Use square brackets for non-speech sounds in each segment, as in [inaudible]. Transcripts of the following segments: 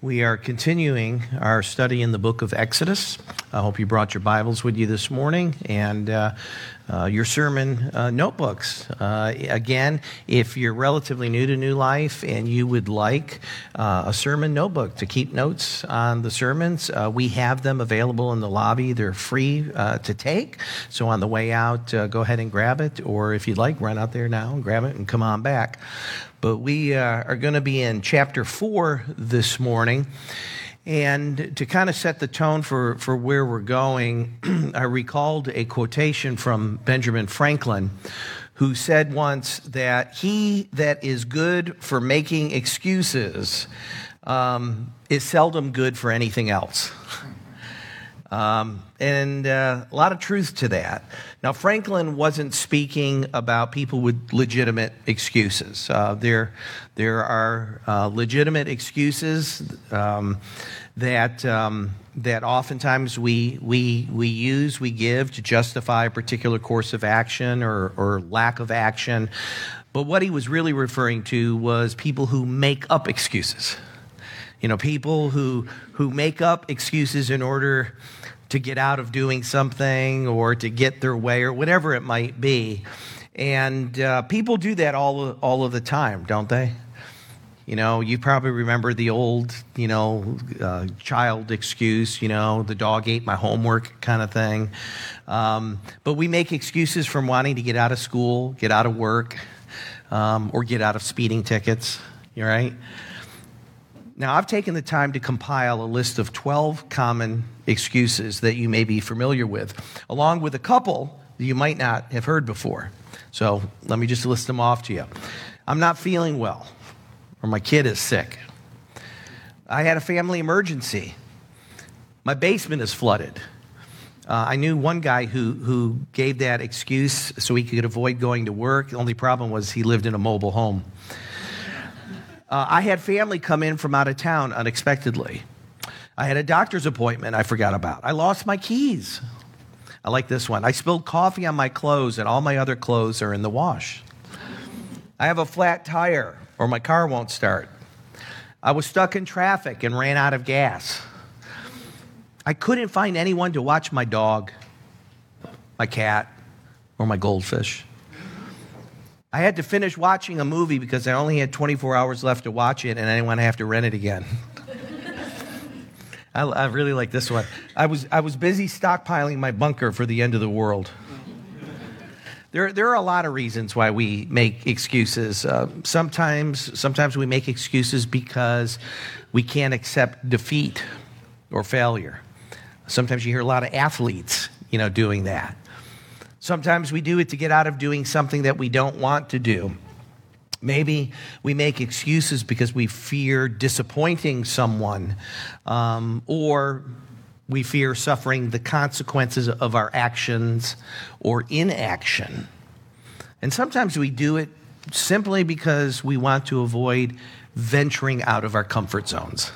We are continuing our study in the book of Exodus. I hope you brought your Bibles with you this morning and uh, uh, your sermon uh, notebooks. Uh, again, if you're relatively new to New Life and you would like uh, a sermon notebook to keep notes on the sermons, uh, we have them available in the lobby. They're free to take. So on the way out, go ahead and grab it, or if you'd like, run out there now and grab it and come on back. But we are going to be in chapter 4 this morning. And to kind of set the tone for, for where we're going, [clears throat] I recalled a quotation from Benjamin Franklin, who said once that he that is good for making excuses um, is seldom good for anything else. Um, and uh, a lot of truth to that. Now, Franklin wasn't speaking about people with legitimate excuses. Uh, there, there are uh, legitimate excuses um, that, um, that oftentimes we, we, we use, we give to justify a particular course of action or, or lack of action. But what he was really referring to was people who make up excuses. You know, people who, who make up excuses in order to get out of doing something or to get their way or whatever it might be. And uh, people do that all, all of the time, don't they? You know, you probably remember the old, you know, uh, child excuse, you know, the dog ate my homework kind of thing. Um, but we make excuses from wanting to get out of school, get out of work, um, or get out of speeding tickets, right? Now, I've taken the time to compile a list of 12 common excuses that you may be familiar with, along with a couple that you might not have heard before. So let me just list them off to you. I'm not feeling well, or my kid is sick. I had a family emergency. My basement is flooded. Uh, I knew one guy who, who gave that excuse so he could avoid going to work. The only problem was he lived in a mobile home. Uh, I had family come in from out of town unexpectedly. I had a doctor's appointment I forgot about. I lost my keys. I like this one. I spilled coffee on my clothes, and all my other clothes are in the wash. I have a flat tire, or my car won't start. I was stuck in traffic and ran out of gas. I couldn't find anyone to watch my dog, my cat, or my goldfish. I had to finish watching a movie because I only had 24 hours left to watch it and I didn't want to have to rent it again. [laughs] I, I, really like this one. I was, I was busy stockpiling my bunker for the end of the world. There, there are a lot of reasons why we make excuses. Uh, sometimes, sometimes we make excuses because we can't accept defeat or failure. Sometimes you hear a lot of athletes, you know, doing that. Sometimes we do it to get out of doing something that we don't want to do. Maybe we make excuses because we fear disappointing someone, um, or we fear suffering the consequences of our actions or inaction. And sometimes we do it simply because we want to avoid venturing out of our comfort zones.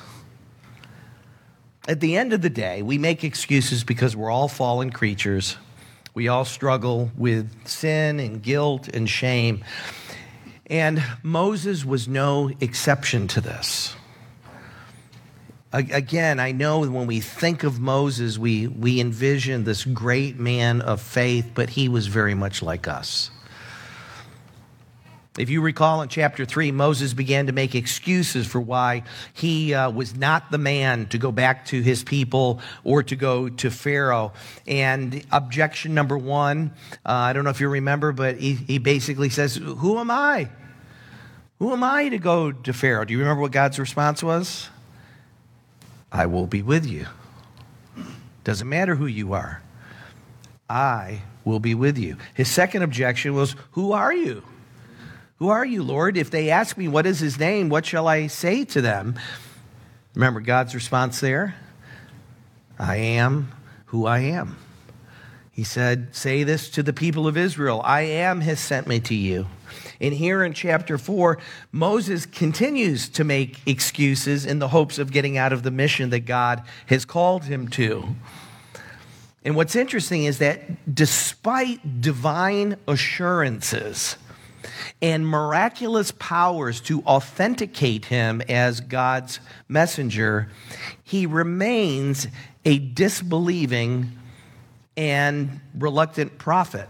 At the end of the day, we make excuses because we're all fallen creatures we all struggle with sin and guilt and shame. And Moses was no exception to this. Again, I know when we think of Moses, we, we envision this great man of faith, but he was very much like us. If you recall in chapter 3, Moses began to make excuses for why he uh, was not the man to go back to his people or to go to Pharaoh. And objection number one, uh, I don't know if you remember, but he, he basically says, Who am I? Who am I to go to Pharaoh? Do you remember what God's response was? I will be with you. Doesn't matter who you are, I will be with you. His second objection was, Who are you? Who are you, Lord? If they ask me, What is his name? What shall I say to them? Remember God's response there? I am who I am. He said, Say this to the people of Israel I am has sent me to you. And here in chapter 4, Moses continues to make excuses in the hopes of getting out of the mission that God has called him to. And what's interesting is that despite divine assurances, and miraculous powers to authenticate him as God's messenger, he remains a disbelieving and reluctant prophet.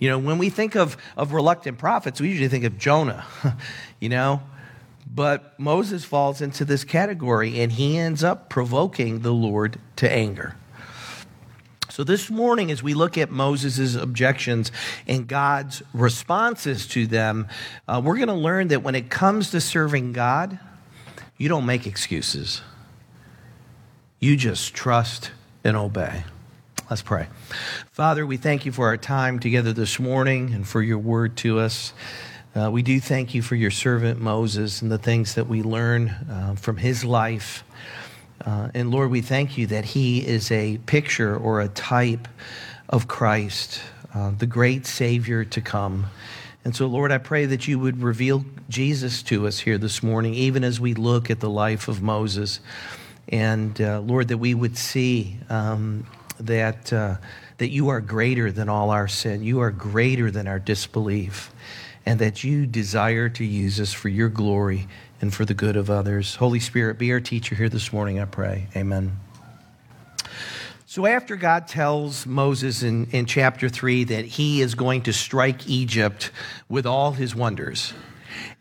You know, when we think of, of reluctant prophets, we usually think of Jonah, [laughs] you know. But Moses falls into this category and he ends up provoking the Lord to anger. So, this morning, as we look at Moses' objections and God's responses to them, uh, we're going to learn that when it comes to serving God, you don't make excuses. You just trust and obey. Let's pray. Father, we thank you for our time together this morning and for your word to us. Uh, we do thank you for your servant Moses and the things that we learn uh, from his life. Uh, and Lord, we thank you that he is a picture or a type of Christ, uh, the great Savior to come. And so, Lord, I pray that you would reveal Jesus to us here this morning, even as we look at the life of Moses. And uh, Lord, that we would see um, that, uh, that you are greater than all our sin. You are greater than our disbelief. And that you desire to use us for your glory and for the good of others. Holy Spirit, be our teacher here this morning, I pray. Amen. So, after God tells Moses in, in chapter 3 that he is going to strike Egypt with all his wonders,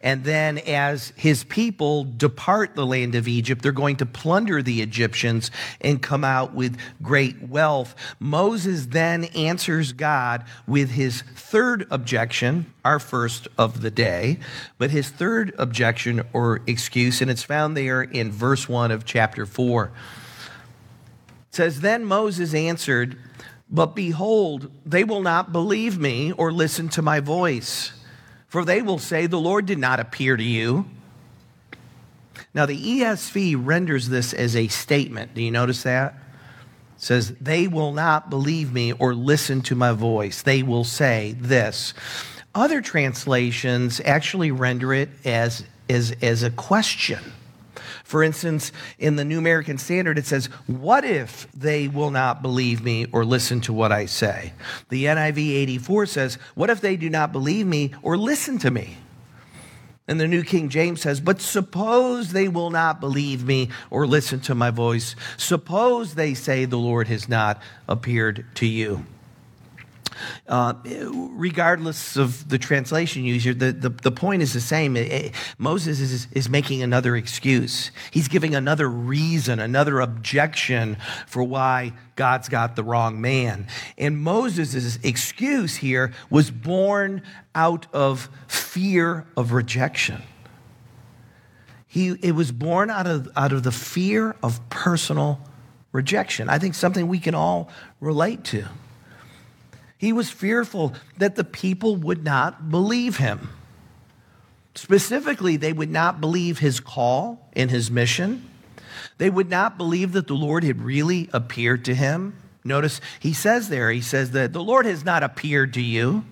and then, as his people depart the land of Egypt, they're going to plunder the Egyptians and come out with great wealth. Moses then answers God with his third objection, our first of the day, but his third objection or excuse, and it's found there in verse 1 of chapter 4. It says, Then Moses answered, But behold, they will not believe me or listen to my voice. For they will say, The Lord did not appear to you. Now, the ESV renders this as a statement. Do you notice that? It says, They will not believe me or listen to my voice. They will say this. Other translations actually render it as, as, as a question. For instance, in the New American Standard, it says, What if they will not believe me or listen to what I say? The NIV 84 says, What if they do not believe me or listen to me? And the New King James says, But suppose they will not believe me or listen to my voice. Suppose they say the Lord has not appeared to you. Uh, regardless of the translation user, the, the, the point is the same. Moses is, is making another excuse. He's giving another reason, another objection for why God's got the wrong man. And Moses' excuse here was born out of fear of rejection. He, it was born out of, out of the fear of personal rejection. I think something we can all relate to. He was fearful that the people would not believe him. Specifically, they would not believe his call and his mission. They would not believe that the Lord had really appeared to him. Notice he says there, he says that the Lord has not appeared to you.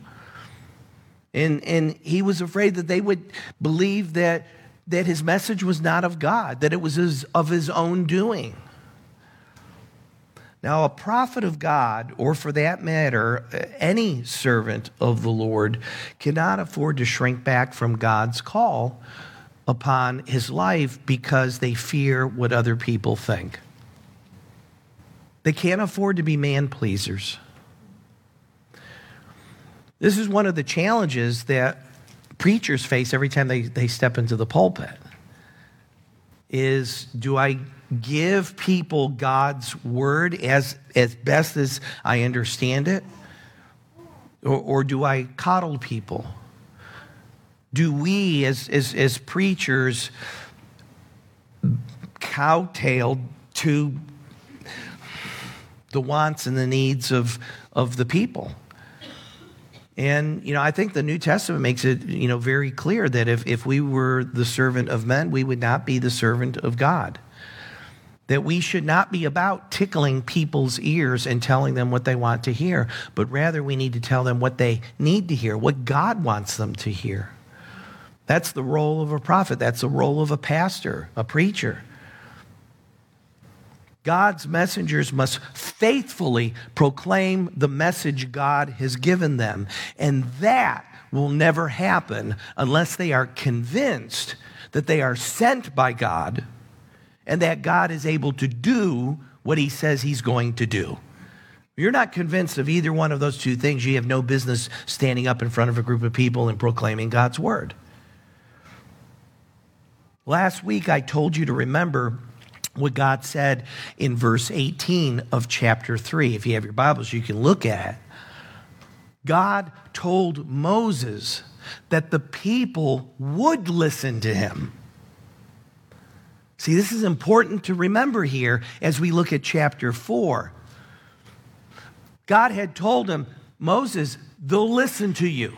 And, and he was afraid that they would believe that, that his message was not of God, that it was his, of his own doing. Now, a prophet of God, or for that matter, any servant of the Lord, cannot afford to shrink back from God's call upon his life because they fear what other people think. They can't afford to be man pleasers. This is one of the challenges that preachers face every time they, they step into the pulpit is do I give people God's word as, as best as I understand it? Or, or do I coddle people? Do we, as, as, as preachers, cowtail to the wants and the needs of, of the people? And, you know, I think the New Testament makes it, you know, very clear that if, if we were the servant of men, we would not be the servant of God that we should not be about tickling people's ears and telling them what they want to hear, but rather we need to tell them what they need to hear, what God wants them to hear. That's the role of a prophet, that's the role of a pastor, a preacher. God's messengers must faithfully proclaim the message God has given them, and that will never happen unless they are convinced that they are sent by God and that God is able to do what he says he's going to do. You're not convinced of either one of those two things, you have no business standing up in front of a group of people and proclaiming God's word. Last week, I told you to remember what God said in verse 18 of chapter 3. If you have your Bibles, you can look at it. God told Moses that the people would listen to him. See, this is important to remember here as we look at chapter 4. God had told him, Moses, they'll listen to you.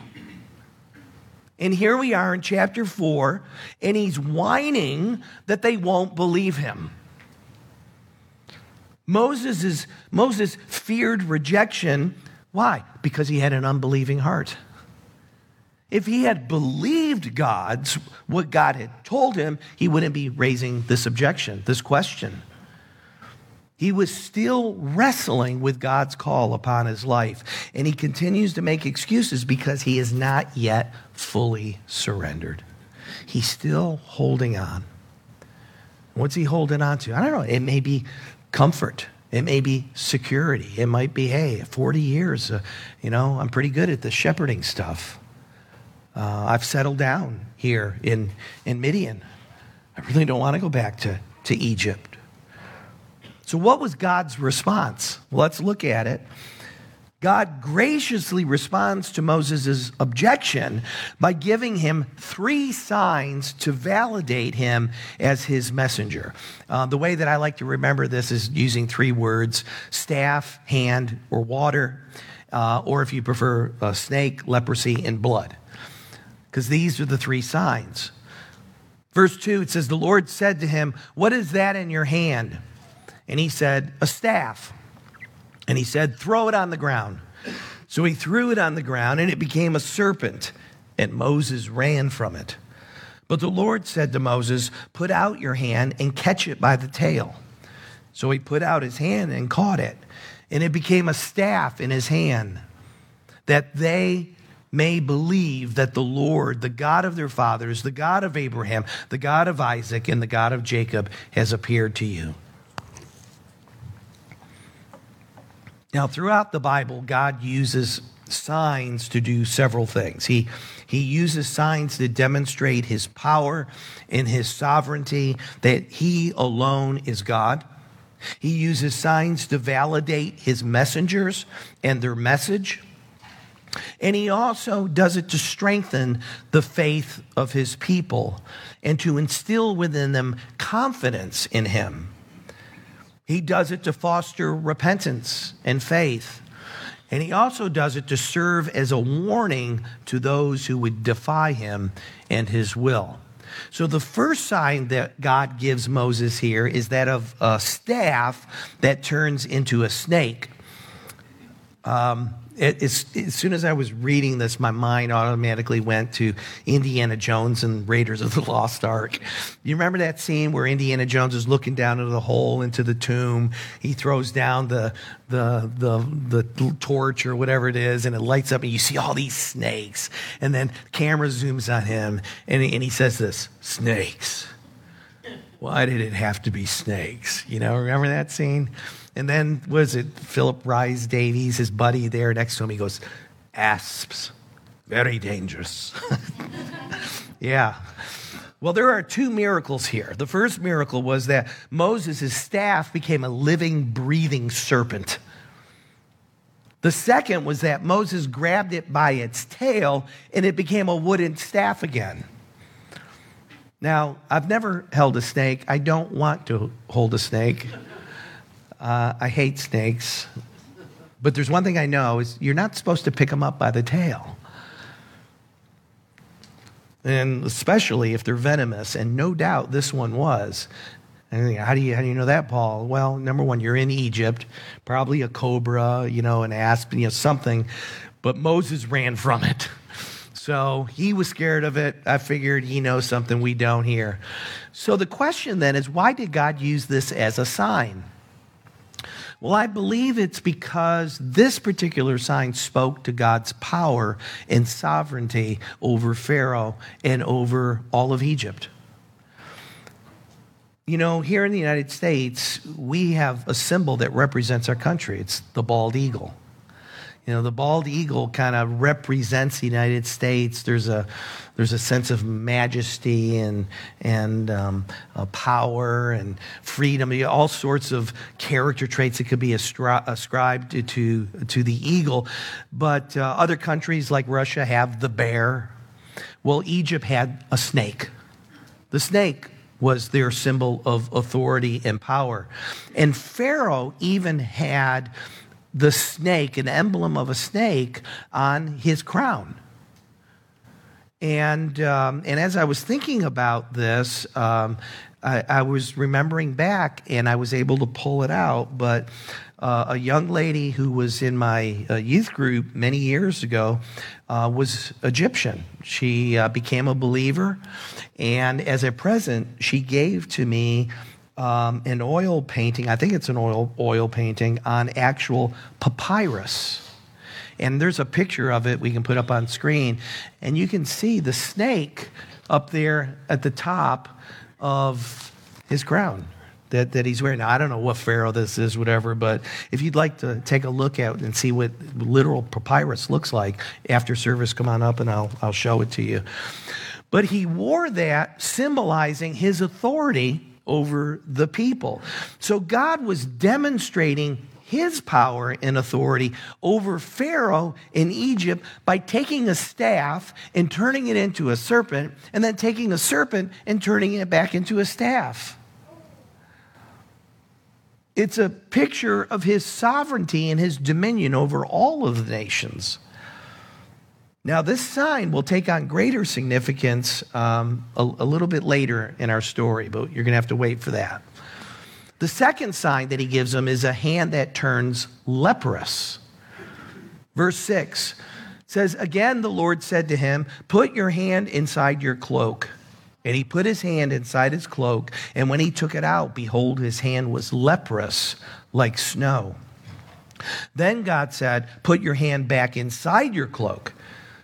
And here we are in chapter 4, and he's whining that they won't believe him. Moses, is, Moses feared rejection. Why? Because he had an unbelieving heart. If he had believed God's, what God had told him, he wouldn't be raising this objection, this question. He was still wrestling with God's call upon his life. And he continues to make excuses because he is not yet fully surrendered. He's still holding on. What's he holding on to? I don't know. It may be comfort. It may be security. It might be, hey, 40 years, uh, you know, I'm pretty good at the shepherding stuff. Uh, I've settled down here in, in Midian. I really don't want to go back to, to Egypt. So, what was God's response? Well, let's look at it. God graciously responds to Moses' objection by giving him three signs to validate him as his messenger. Uh, the way that I like to remember this is using three words staff, hand, or water, uh, or if you prefer, uh, snake, leprosy, and blood. Because these are the three signs. Verse 2, it says, The Lord said to him, What is that in your hand? And he said, A staff. And he said, Throw it on the ground. So he threw it on the ground, and it became a serpent, and Moses ran from it. But the Lord said to Moses, Put out your hand and catch it by the tail. So he put out his hand and caught it, and it became a staff in his hand, that they may believe that the Lord, the God of their fathers, the God of Abraham, the God of Isaac, and the God of Jacob, has appeared to you. Now, throughout the Bible, God uses signs to do several things. He, he uses signs to demonstrate his power and his sovereignty, that he alone is God. He uses signs to validate his messengers and their message. And he also does it to strengthen the faith of his people and to instill within them confidence in him. He does it to foster repentance and faith. And he also does it to serve as a warning to those who would defy him and his will. So, the first sign that God gives Moses here is that of a staff that turns into a snake. Um, it, as soon as I was reading this, my mind automatically went to Indiana Jones and Raiders of the Lost Ark. You remember that scene where Indiana Jones is looking down into the hole into the tomb? He throws down the, the, the, the torch or whatever it is, and it lights up, and you see all these snakes. And then the camera zooms on him, and he, and he says this snakes. Why did it have to be snakes? You know, remember that scene? And then, was it Philip Rhys Davies, his buddy there next to him? He goes, Asps, very dangerous. [laughs] yeah. Well, there are two miracles here. The first miracle was that Moses' staff became a living, breathing serpent. The second was that Moses grabbed it by its tail and it became a wooden staff again. Now, I've never held a snake. I don't want to hold a snake. Uh, I hate snakes. But there's one thing I know is you're not supposed to pick them up by the tail. And especially if they're venomous, and no doubt this one was. And how do you how do you know that, Paul? Well, number one, you're in Egypt, probably a cobra, you know, an asp, you know, something. But Moses ran from it. So he was scared of it. I figured he knows something we don't here. So the question then is why did God use this as a sign? Well, I believe it's because this particular sign spoke to God's power and sovereignty over Pharaoh and over all of Egypt. You know, here in the United States, we have a symbol that represents our country. It's the bald eagle. You know, the bald eagle kind of represents the United States. There's a there's a sense of majesty and and um, uh, power and freedom. All sorts of character traits that could be astri- ascribed to, to, to the eagle. But uh, other countries like Russia have the bear. Well, Egypt had a snake. The snake was their symbol of authority and power. And Pharaoh even had the snake, an emblem of a snake, on his crown. And, um, and as I was thinking about this, um, I, I, was remembering back and I was able to pull it out. But uh, a young lady who was in my uh, youth group many years ago uh, was Egyptian. She uh, became a believer. And as a present, she gave to me um, an oil painting, I think it's an oil, oil painting, on actual papyrus. And there's a picture of it we can put up on screen. And you can see the snake up there at the top of his crown that, that he's wearing. Now, I don't know what pharaoh this is, whatever, but if you'd like to take a look at and see what literal papyrus looks like after service, come on up and I'll, I'll show it to you. But he wore that symbolizing his authority over the people. So God was demonstrating his power and authority over Pharaoh in Egypt by taking a staff and turning it into a serpent, and then taking a serpent and turning it back into a staff. It's a picture of his sovereignty and his dominion over all of the nations. Now, this sign will take on greater significance um, a, a little bit later in our story, but you're going to have to wait for that. The second sign that he gives them is a hand that turns leprous. Verse 6 says, Again, the Lord said to him, Put your hand inside your cloak. And he put his hand inside his cloak, and when he took it out, behold, his hand was leprous like snow. Then God said, Put your hand back inside your cloak.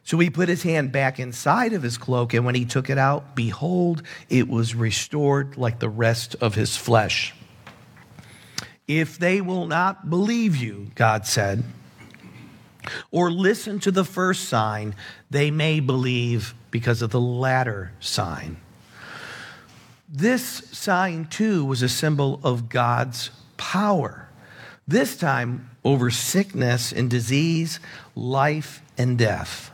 So he put his hand back inside of his cloak, and when he took it out, behold, it was restored like the rest of his flesh. If they will not believe you, God said, or listen to the first sign, they may believe because of the latter sign. This sign, too, was a symbol of God's power, this time over sickness and disease, life and death.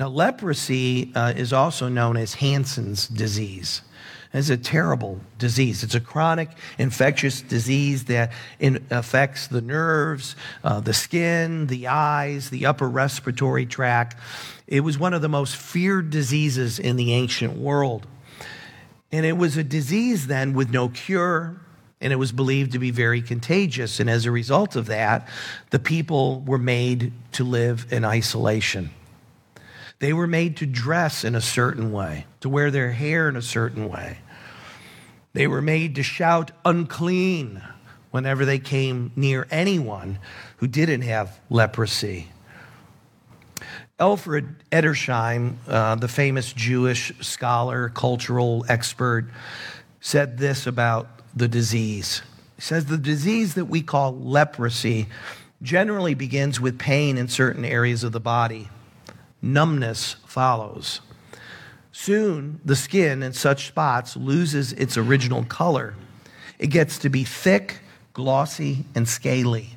Now, leprosy uh, is also known as Hansen's disease. It's a terrible disease. It's a chronic infectious disease that affects the nerves, uh, the skin, the eyes, the upper respiratory tract. It was one of the most feared diseases in the ancient world. And it was a disease then with no cure, and it was believed to be very contagious. And as a result of that, the people were made to live in isolation. They were made to dress in a certain way, to wear their hair in a certain way. They were made to shout unclean whenever they came near anyone who didn't have leprosy. Alfred Edersheim, uh, the famous Jewish scholar, cultural expert, said this about the disease. He says the disease that we call leprosy generally begins with pain in certain areas of the body numbness follows. Soon, the skin in such spots loses its original color. It gets to be thick, glossy, and scaly.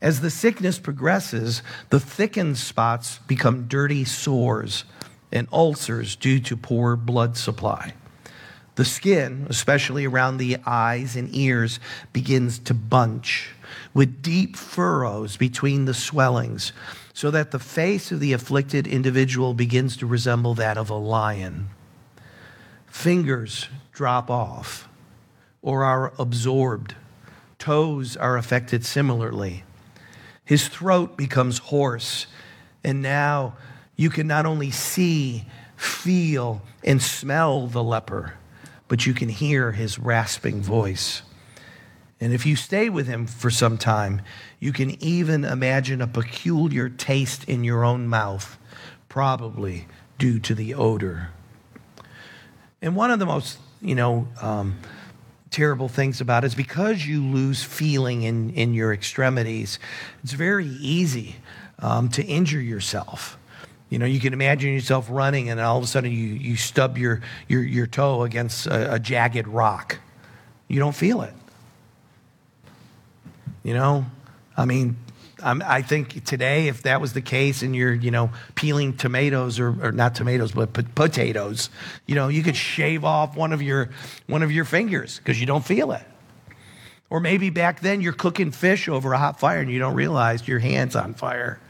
As the sickness progresses, the thickened spots become dirty sores and ulcers due to poor blood supply. The skin, especially around the eyes and ears, begins to bunch with deep furrows between the swellings so that the face of the afflicted individual begins to resemble that of a lion. Fingers drop off or are absorbed. Toes are affected similarly. His throat becomes hoarse, and now you can not only see, feel, and smell the leper, but you can hear his rasping voice. And if you stay with him for some time, you can even imagine a peculiar taste in your own mouth, probably due to the odor. And one of the most, you know, um, terrible things about it is because you lose feeling in, in your extremities, it's very easy um, to injure yourself. You know, you can imagine yourself running and all of a sudden you, you stub your, your, your toe against a, a jagged rock. You don't feel it. You know, I mean, I'm, i think today, if that was the case and you're, you know, peeling tomatoes or, or not tomatoes, but potatoes, you know, you could shave off one of your, one of your fingers because you don't feel it. Or maybe back then you're cooking fish over a hot fire and you don't realize your hand's on fire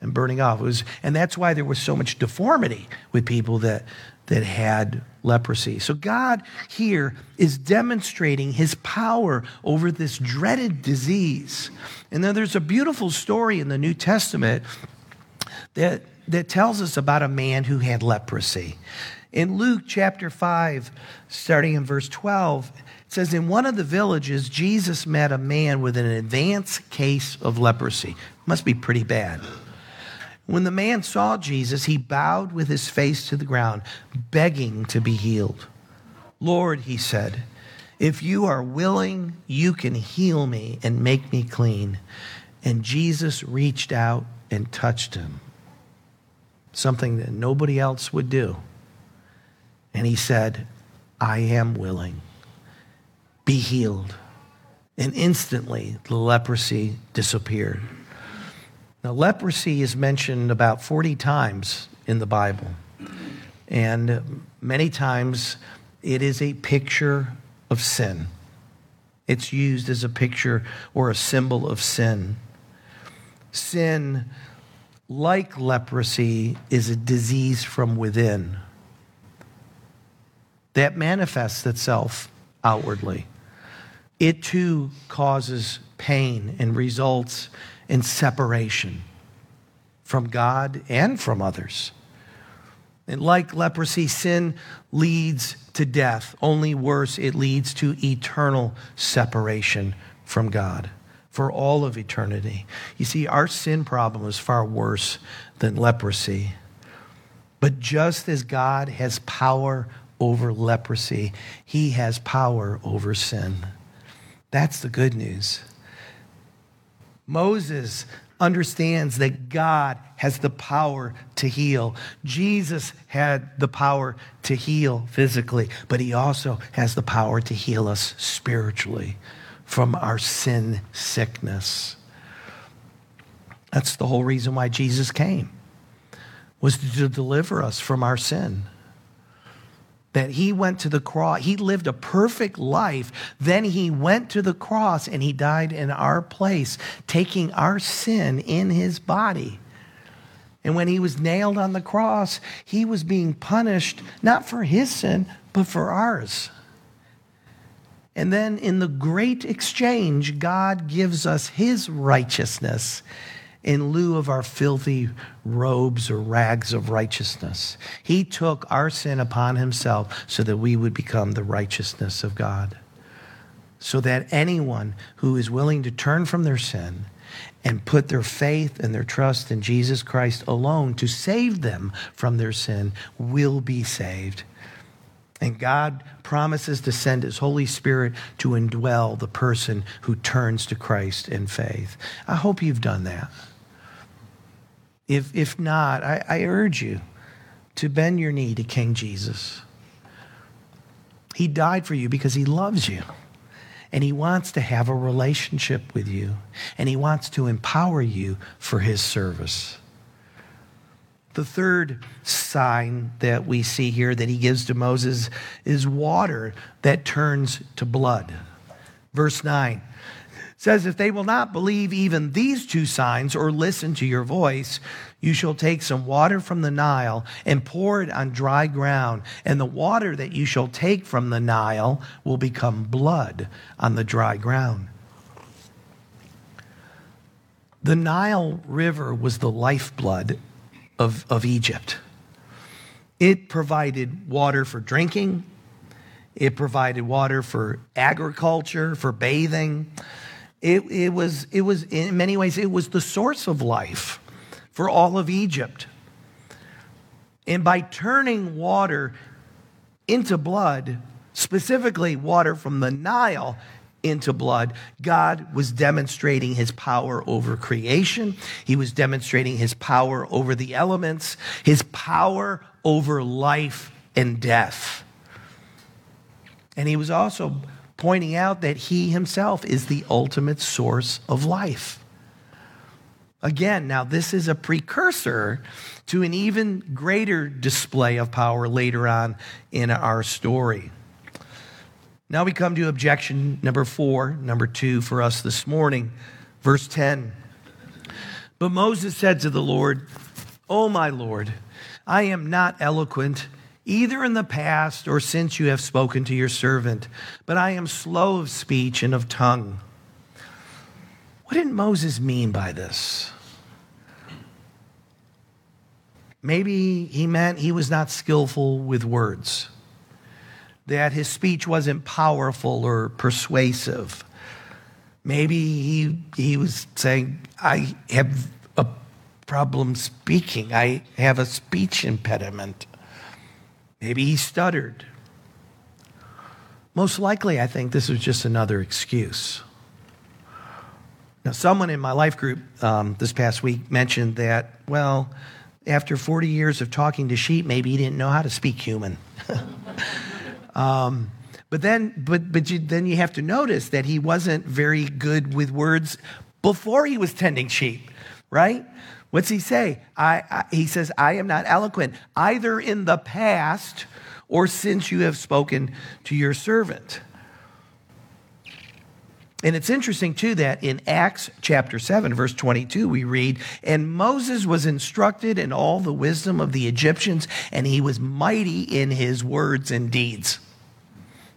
and burning off. It was, and that's why there was so much deformity with people that, that had leprosy. So God here is demonstrating his power over this dreaded disease. And then there's a beautiful story in the New Testament that, that tells us about a man who had leprosy. In Luke chapter 5, starting in verse 12, it says, In one of the villages, Jesus met a man with an advanced case of leprosy. Must be pretty bad. When the man saw Jesus, he bowed with his face to the ground, begging to be healed. Lord, he said, if you are willing, you can heal me and make me clean. And Jesus reached out and touched him, something that nobody else would do. And he said, I am willing. Be healed. And instantly the leprosy disappeared. Now, leprosy is mentioned about 40 times in the Bible. And many times it is a picture of sin. It's used as a picture or a symbol of sin. Sin, like leprosy, is a disease from within that manifests itself outwardly. It too causes pain and results in separation from God and from others. And like leprosy, sin leads to death. Only worse, it leads to eternal separation from God for all of eternity. You see, our sin problem is far worse than leprosy. But just as God has power over leprosy, he has power over sin. That's the good news. Moses understands that God has the power to heal. Jesus had the power to heal physically, but he also has the power to heal us spiritually from our sin sickness. That's the whole reason why Jesus came was to deliver us from our sin that he went to the cross. He lived a perfect life. Then he went to the cross and he died in our place, taking our sin in his body. And when he was nailed on the cross, he was being punished not for his sin, but for ours. And then in the great exchange, God gives us his righteousness in lieu of our filthy robes or rags of righteousness. He took our sin upon himself so that we would become the righteousness of God. So that anyone who is willing to turn from their sin and put their faith and their trust in Jesus Christ alone to save them from their sin will be saved. And God promises to send His Holy Spirit to indwell the person who turns to Christ in faith. I hope you've done that. If, if not, I, I urge you to bend your knee to King Jesus. He died for you because he loves you. And he wants to have a relationship with you. And he wants to empower you for his service. The third sign that we see here that he gives to Moses is water that turns to blood. Verse 9 says, If they will not believe even these two signs or listen to your voice, you shall take some water from the Nile and pour it on dry ground, and the water that you shall take from the Nile will become blood on the dry ground. The Nile River was the lifeblood of, of Egypt. It provided water for drinking, it provided water for agriculture, for bathing. It, it, was, it was, in many ways, it was the source of life for all of Egypt. And by turning water into blood, specifically water from the Nile into blood, God was demonstrating his power over creation. He was demonstrating his power over the elements, his power over life and death. And he was also pointing out that he himself is the ultimate source of life. Again, now this is a precursor to an even greater display of power later on in our story. Now we come to objection number four, number two for us this morning, verse 10. But Moses said to the Lord, Oh, my Lord, I am not eloquent, either in the past or since you have spoken to your servant, but I am slow of speech and of tongue. What did Moses mean by this? Maybe he meant he was not skillful with words that his speech wasn't powerful or persuasive. Maybe he, he was saying, I have a problem speaking, I have a speech impediment. Maybe he stuttered. Most likely, I think this was just another excuse. Now, someone in my life group um, this past week mentioned that, well, after 40 years of talking to sheep, maybe he didn't know how to speak human. [laughs] Um, but then, but, but you, then you have to notice that he wasn't very good with words before he was tending sheep, right? What's he say? I, I, he says, I am not eloquent, either in the past or since you have spoken to your servant. And it's interesting, too, that in Acts chapter 7, verse 22, we read, And Moses was instructed in all the wisdom of the Egyptians, and he was mighty in his words and deeds.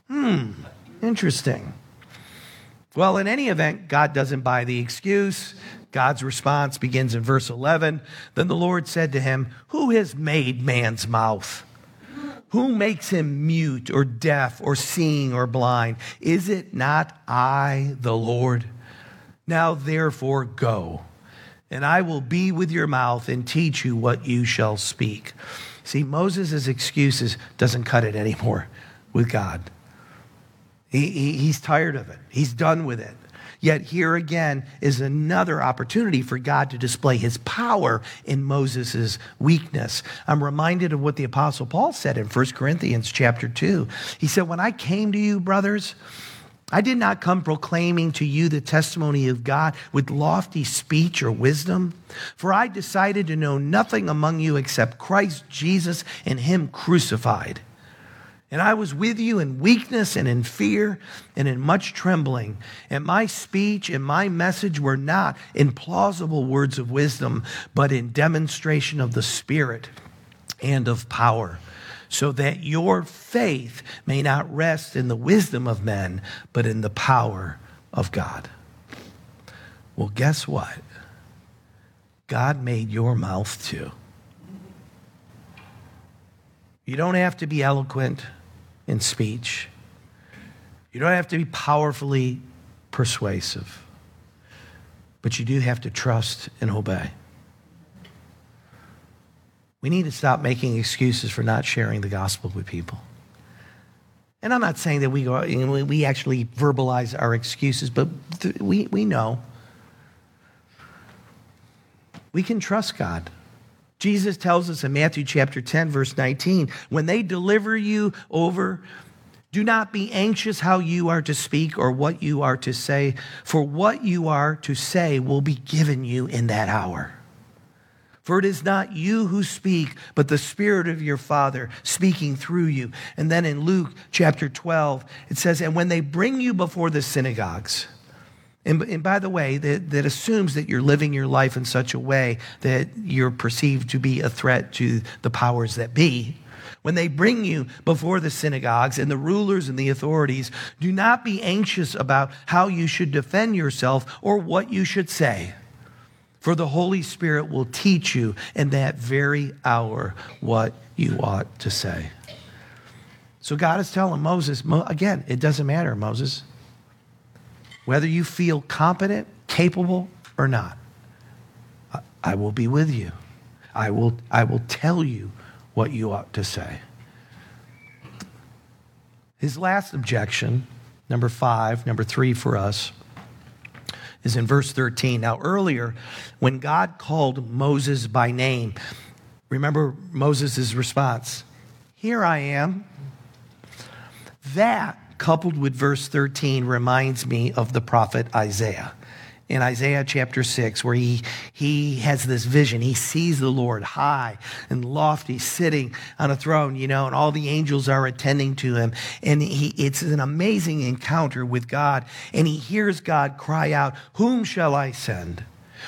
Hmm, interesting. Well, in any event, God doesn't buy the excuse. God's response begins in verse 11. Then the Lord said to him, Who has made man's mouth? Who makes him mute or deaf or seeing or blind? Is it not I, the Lord? Now therefore go, and I will be with your mouth and teach you what you shall speak. See, Moses' excuses doesn't cut it anymore with God. He, he, he's tired of it, he's done with it. Yet here again is another opportunity for God to display his power in Moses' weakness. I'm reminded of what the apostle Paul said in 1 Corinthians chapter 2. He said, "When I came to you, brothers, I did not come proclaiming to you the testimony of God with lofty speech or wisdom, for I decided to know nothing among you except Christ Jesus and him crucified." And I was with you in weakness and in fear and in much trembling. And my speech and my message were not in plausible words of wisdom, but in demonstration of the Spirit and of power, so that your faith may not rest in the wisdom of men, but in the power of God. Well, guess what? God made your mouth too. You don't have to be eloquent in speech. You don't have to be powerfully persuasive, but you do have to trust and obey. We need to stop making excuses for not sharing the gospel with people. And I'm not saying that we go, we actually verbalize our excuses, but we, we know. We can trust God. Jesus tells us in Matthew chapter 10, verse 19, when they deliver you over, do not be anxious how you are to speak or what you are to say, for what you are to say will be given you in that hour. For it is not you who speak, but the Spirit of your Father speaking through you. And then in Luke chapter 12, it says, And when they bring you before the synagogues, and, and by the way, that, that assumes that you're living your life in such a way that you're perceived to be a threat to the powers that be. When they bring you before the synagogues and the rulers and the authorities, do not be anxious about how you should defend yourself or what you should say. For the Holy Spirit will teach you in that very hour what you ought to say. So God is telling Moses, again, it doesn't matter, Moses, whether you feel competent, capable, or not. I will be with you. I will, I will tell you what you ought to say. His last objection, number five, number three for us, is in verse 13. Now, earlier, when God called Moses by name, remember Moses' response Here I am. That, coupled with verse 13, reminds me of the prophet Isaiah in Isaiah chapter 6, where he, he has this vision. He sees the Lord high and lofty, sitting on a throne, you know, and all the angels are attending to him. And he, it's an amazing encounter with God. And he hears God cry out, Whom shall I send?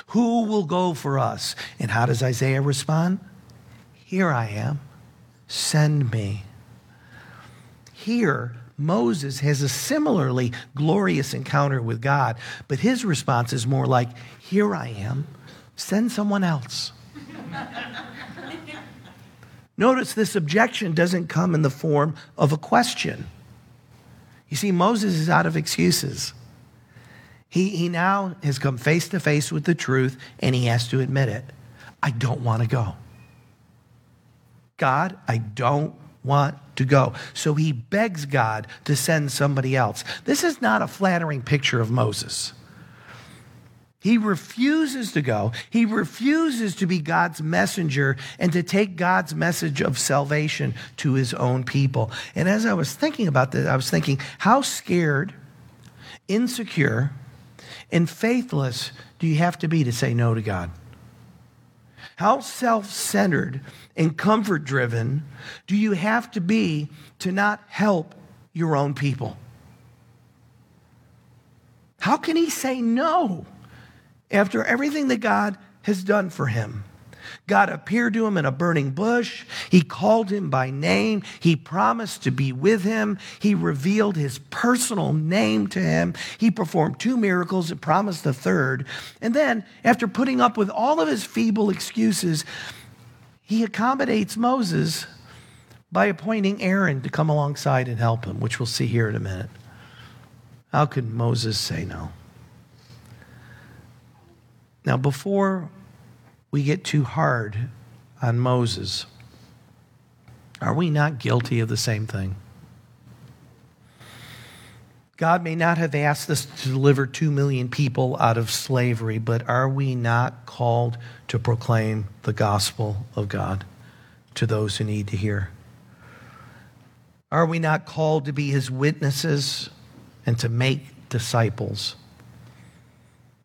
Who will go for us? And how does Isaiah respond? Here I am. Send me. Here, Moses has a similarly glorious encounter with God, but his response is more like, Here I am, send someone else. [laughs] Notice this objection doesn't come in the form of a question. You see, Moses is out of excuses. He, he now has come face to face with the truth and he has to admit it. I don't want to go. God, I don't want to go. So he begs God to send somebody else. This is not a flattering picture of Moses. He refuses to go. He refuses to be God's messenger and to take God's message of salvation to his own people. And as I was thinking about this, I was thinking, how scared, insecure, and faithless do you have to be to say no to God? How self centered and comfort driven do you have to be to not help your own people? How can he say no after everything that God has done for him? God appeared to him in a burning bush. He called him by name. He promised to be with him. He revealed his personal name to him. He performed two miracles and promised a third. And then, after putting up with all of his feeble excuses, he accommodates Moses by appointing Aaron to come alongside and help him, which we'll see here in a minute. How could Moses say no? Now, before we get too hard on Moses, are we not guilty of the same thing? God may not have asked us to deliver two million people out of slavery, but are we not called to proclaim the gospel of God to those who need to hear? Are we not called to be his witnesses and to make disciples?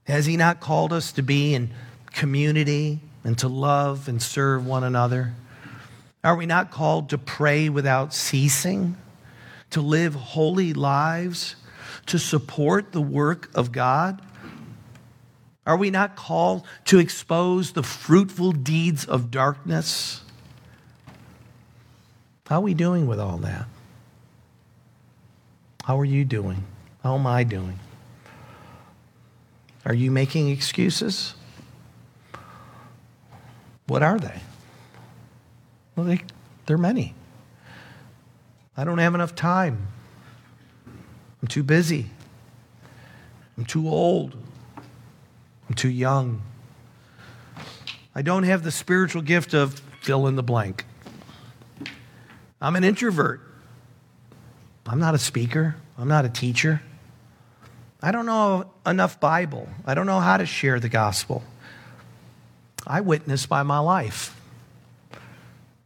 Has he not called us to be in community and to love and serve one another? Are we not called to pray without ceasing, to live holy lives, to support the work of God? Are we not called to expose the fruitful deeds of darkness? How are we doing with all that? How are you doing? How am I doing? Are you making excuses? What are they? Well, they, they're many. I don't have enough time. I'm too busy. I'm too old. I'm too young. I don't have the spiritual gift of fill in the blank. I'm an introvert. I'm not a speaker. I'm not a teacher. I don't know enough Bible. I don't know how to share the gospel. I witness by my life.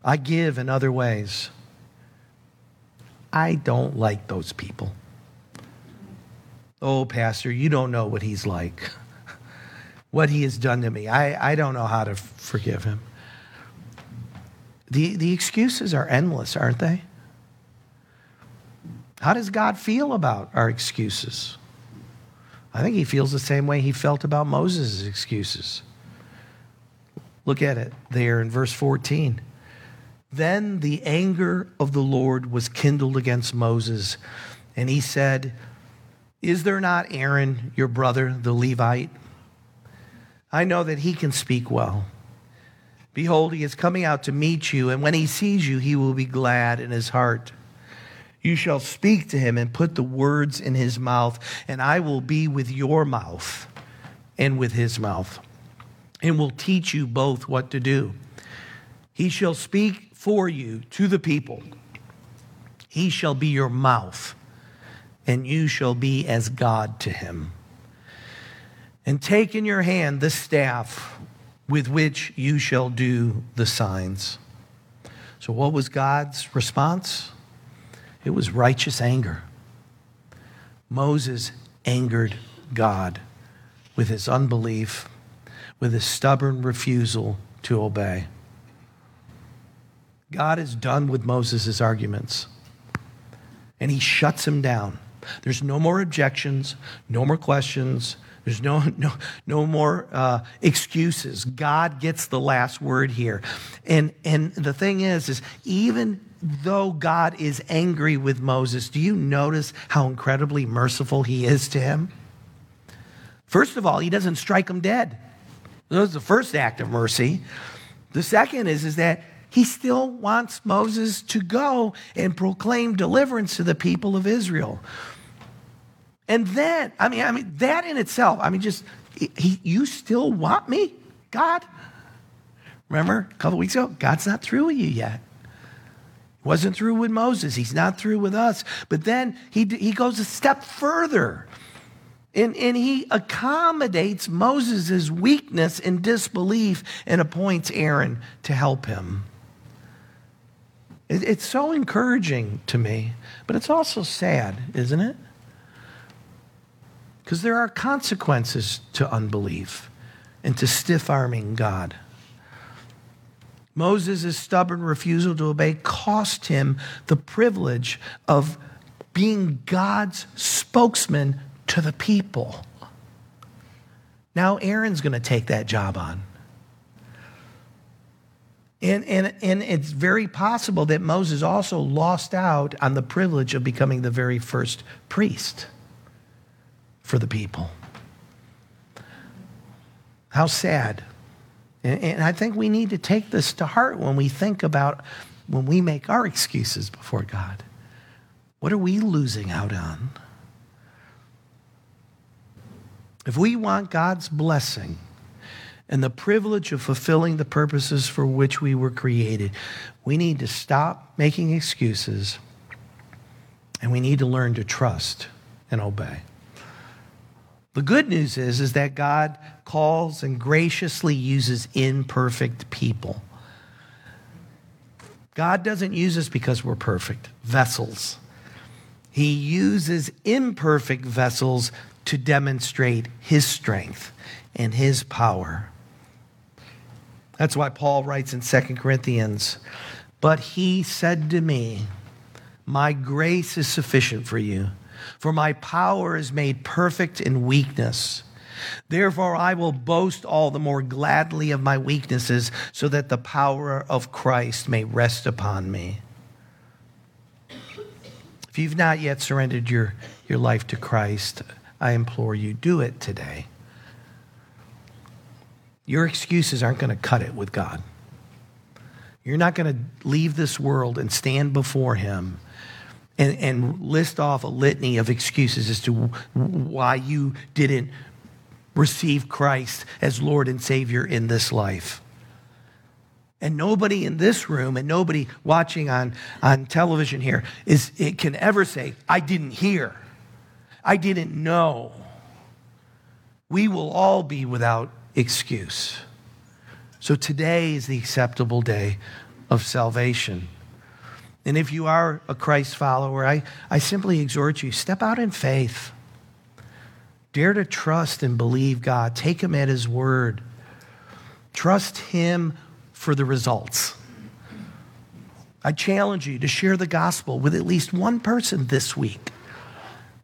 I give in other ways. I don't like those people. Oh, Pastor, you don't know what he's like, what he has done to me. I, I don't know how to forgive him. The, the excuses are endless, aren't they? How does God feel about our excuses? I think he feels the same way he felt about Moses' excuses. Look at it there in verse 14. Then the anger of the Lord was kindled against Moses, and he said, Is there not Aaron, your brother, the Levite? I know that he can speak well. Behold, he is coming out to meet you, and when he sees you, he will be glad in his heart. You shall speak to him and put the words in his mouth, and I will be with your mouth and with his mouth, and will teach you both what to do. He shall speak for you to the people. He shall be your mouth, and you shall be as God to him. And take in your hand the staff with which you shall do the signs. So, what was God's response? It was righteous anger. Moses angered God with his unbelief, with his stubborn refusal to obey. God is done with Moses' arguments, and he shuts him down. There's no more objections, no more questions, there's no, [laughs] no, no more uh, excuses. God gets the last word here. And, and the thing is, is even though God is angry with Moses, do you notice how incredibly merciful he is to him? First of all, he doesn't strike him dead. That was the first act of mercy. The second is, is that he still wants Moses to go and proclaim deliverance to the people of Israel. And then, I mean, I mean, that in itself, I mean, just, he, you still want me, God? Remember a couple weeks ago? God's not through with you yet. He Wasn't through with Moses. He's not through with us. But then he, he goes a step further. And, and he accommodates Moses' weakness and disbelief and appoints Aaron to help him. It, it's so encouraging to me, but it's also sad, isn't it? Because there are consequences to unbelief and to stiff arming God. Moses' stubborn refusal to obey cost him the privilege of being God's spokesman to the people. Now Aaron's going to take that job on. And, and, and it's very possible that Moses also lost out on the privilege of becoming the very first priest for the people. How sad. And, and I think we need to take this to heart when we think about when we make our excuses before God. What are we losing out on? If we want God's blessing and the privilege of fulfilling the purposes for which we were created, we need to stop making excuses and we need to learn to trust and obey. The good news is, is that God calls and graciously uses imperfect people. God doesn't use us because we're perfect vessels. He uses imperfect vessels to demonstrate his strength and his power. That's why Paul writes in 2 Corinthians, But he said to me, My grace is sufficient for you for my power is made perfect in weakness. Therefore, I will boast all the more gladly of my weaknesses, so that the power of Christ may rest upon me. If you've not yet surrendered your, your life to Christ, I implore you, do it today. Your excuses aren't going to cut it with God. You're not going to leave this world and stand before Him and, and list off a litany of excuses as to why you didn't receive Christ as Lord and Savior in this life. And nobody in this room and nobody watching on, on television here is, it can ever say, I didn't hear. I didn't know. We will all be without excuse. So today is the acceptable day of salvation. And if you are a Christ follower, I, I simply exhort you step out in faith. Dare to trust and believe God. Take Him at His word. Trust Him for the results. I challenge you to share the gospel with at least one person this week.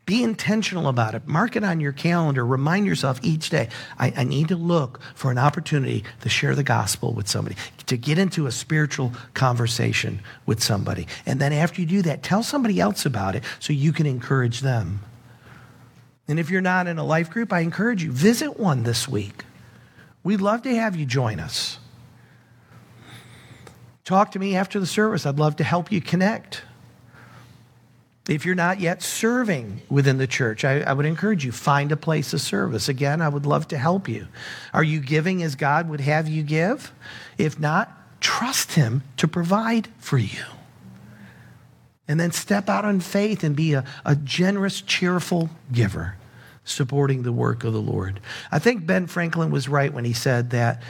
Be intentional about it. Mark it on your calendar. Remind yourself each day I, I, need to look for an opportunity to share the gospel with somebody, to get into a spiritual conversation with somebody. And then after you do that, tell somebody else about it so you can encourage them. And if you're not in a life group, I encourage you, visit one this week. We'd love to have you join us. Talk to me after the service. I'd love to help you connect. If you're not yet serving within the church, I, I, would encourage you find a place of service. Again, I would love to help you. Are you giving as God would have you give? If not, trust Him to provide for you. And then step out in faith and be a, a generous, cheerful giver, supporting the work of the Lord. I think Ben Franklin was right when he said that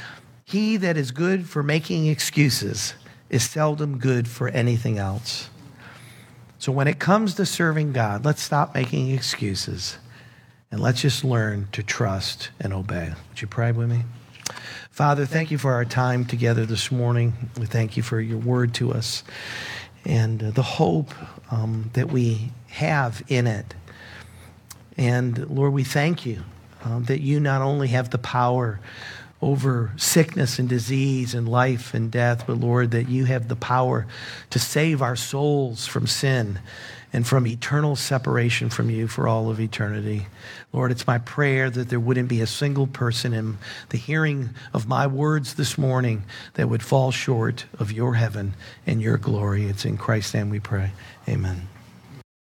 he that is good for making excuses is seldom good for anything else. So when it comes to serving God, let's stop making excuses and let's just learn to trust and obey. Would you pray with me? Father, thank you for our time together this morning. We thank you for your word to us and uh, the hope um, that we have in it. And Lord, we thank you um, that you not only have the power over sickness and disease and life and death, but Lord, that you have the power to save our souls from sin and from eternal separation from you for all of eternity. Lord, it's my prayer that there wouldn't be a single person in the hearing of my words this morning that would fall short of your heaven and your glory. It's in Christ's name we pray. Amen.